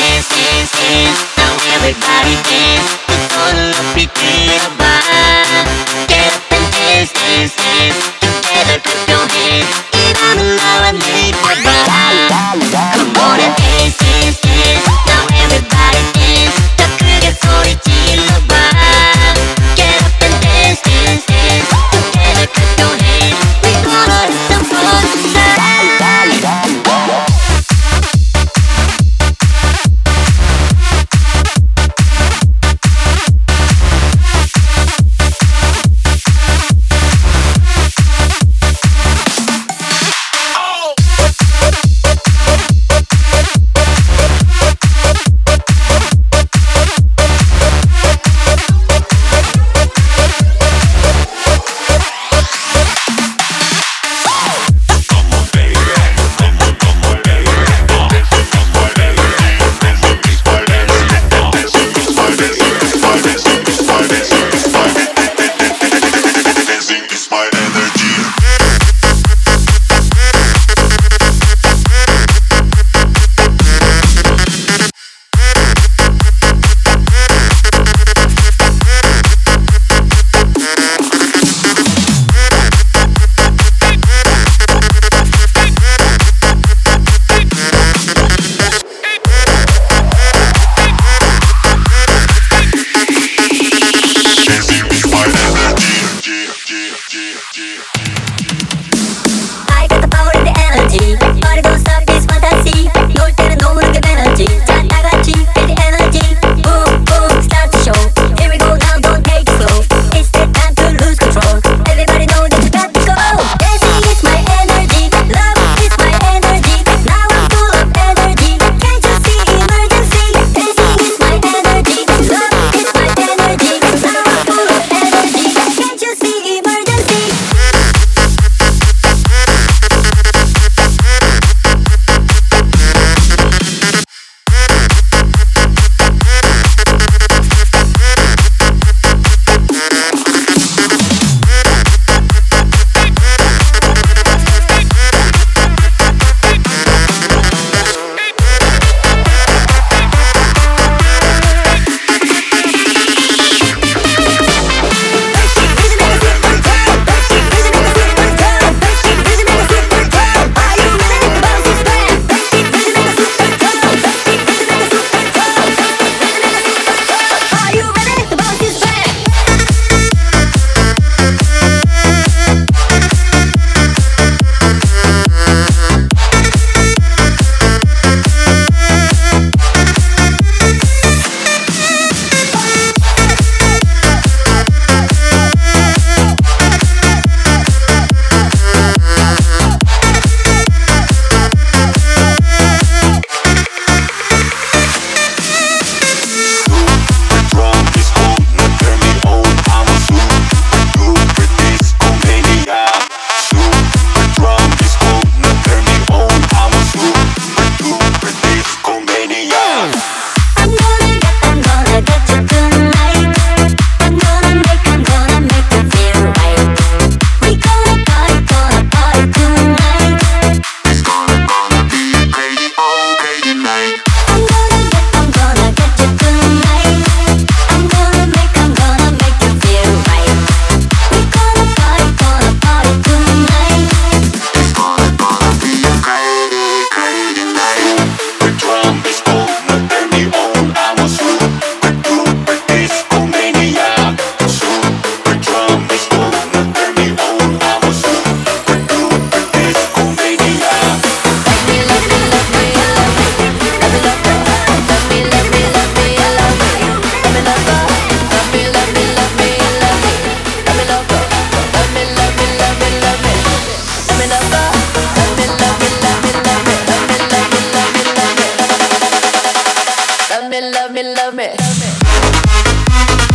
dance, dance, dance. Now everybody dance. We're gonna love energy. You love me. Love me.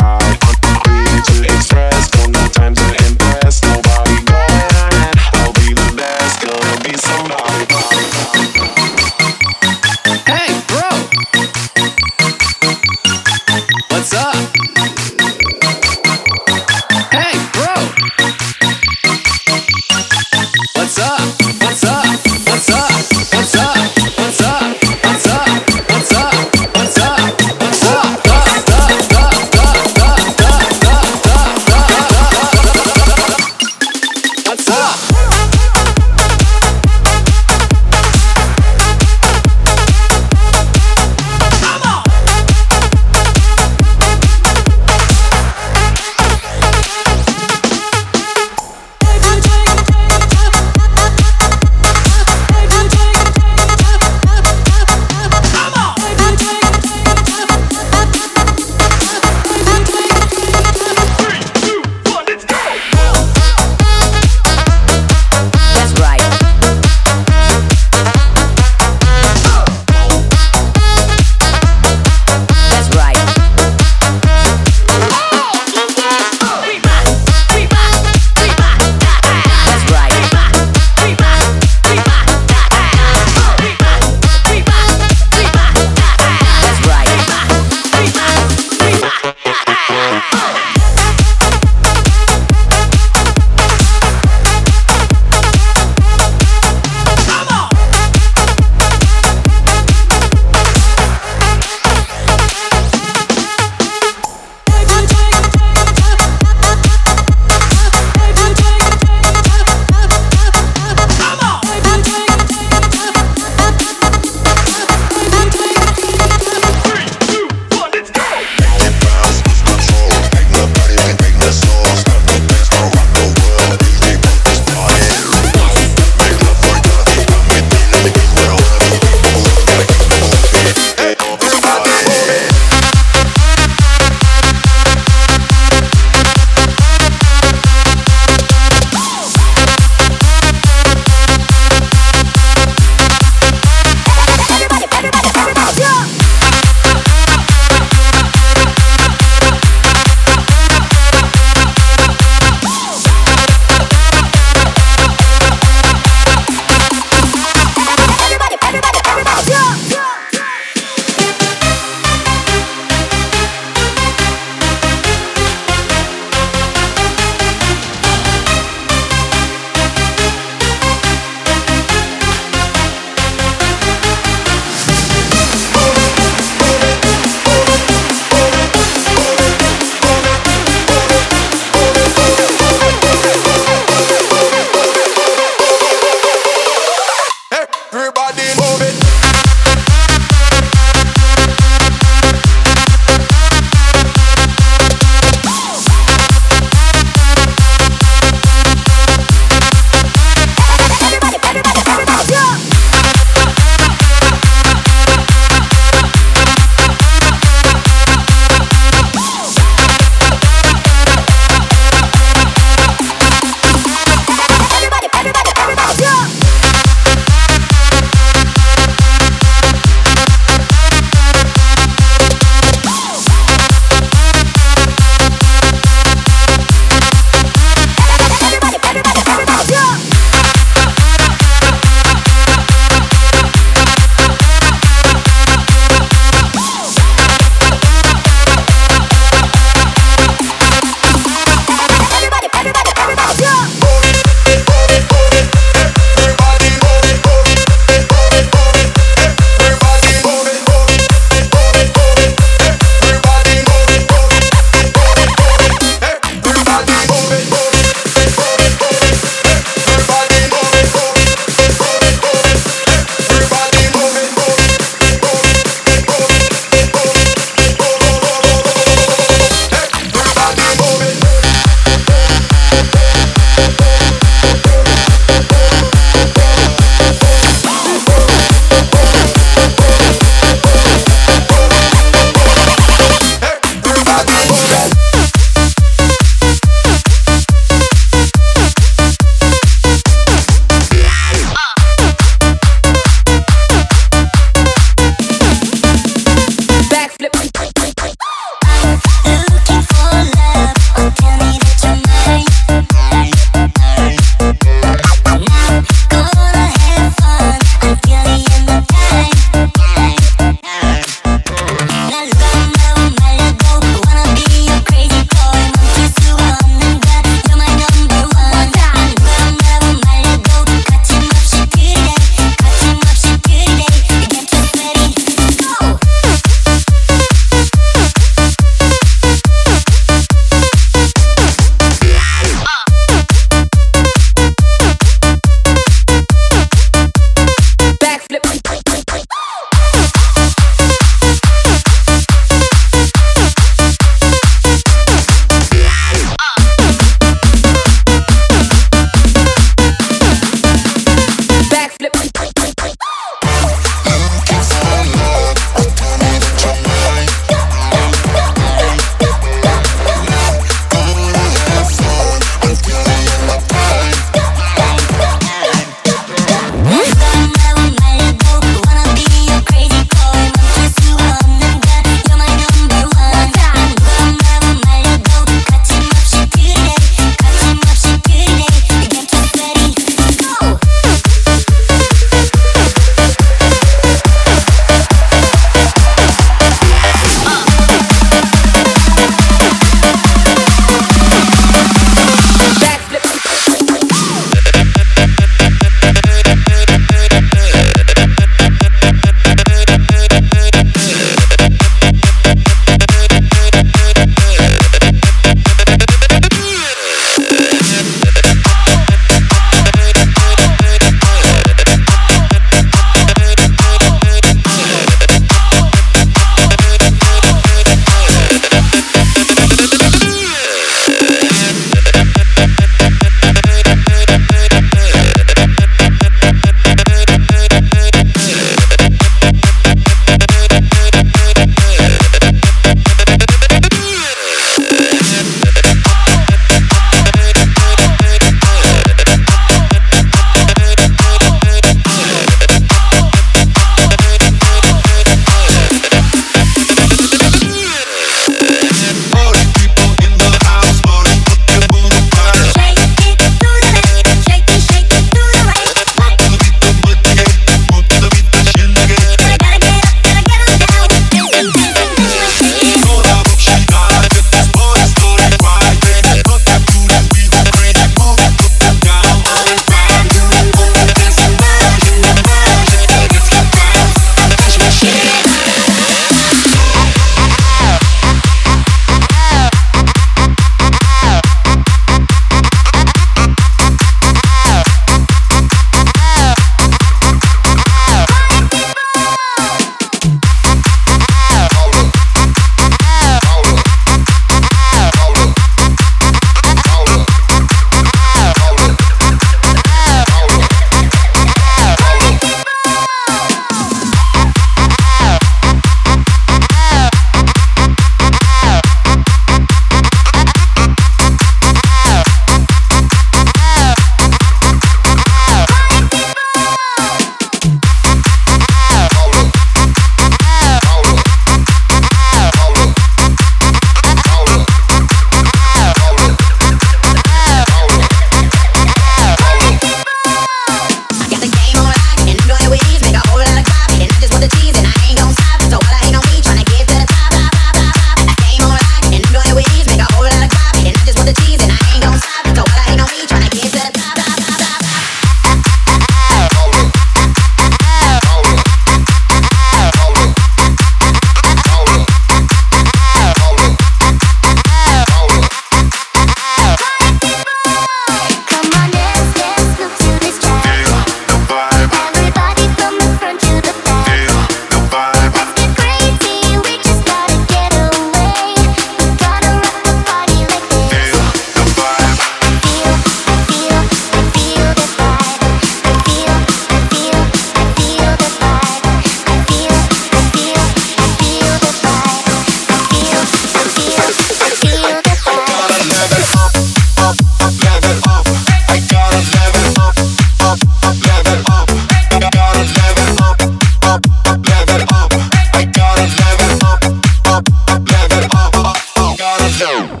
up,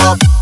up.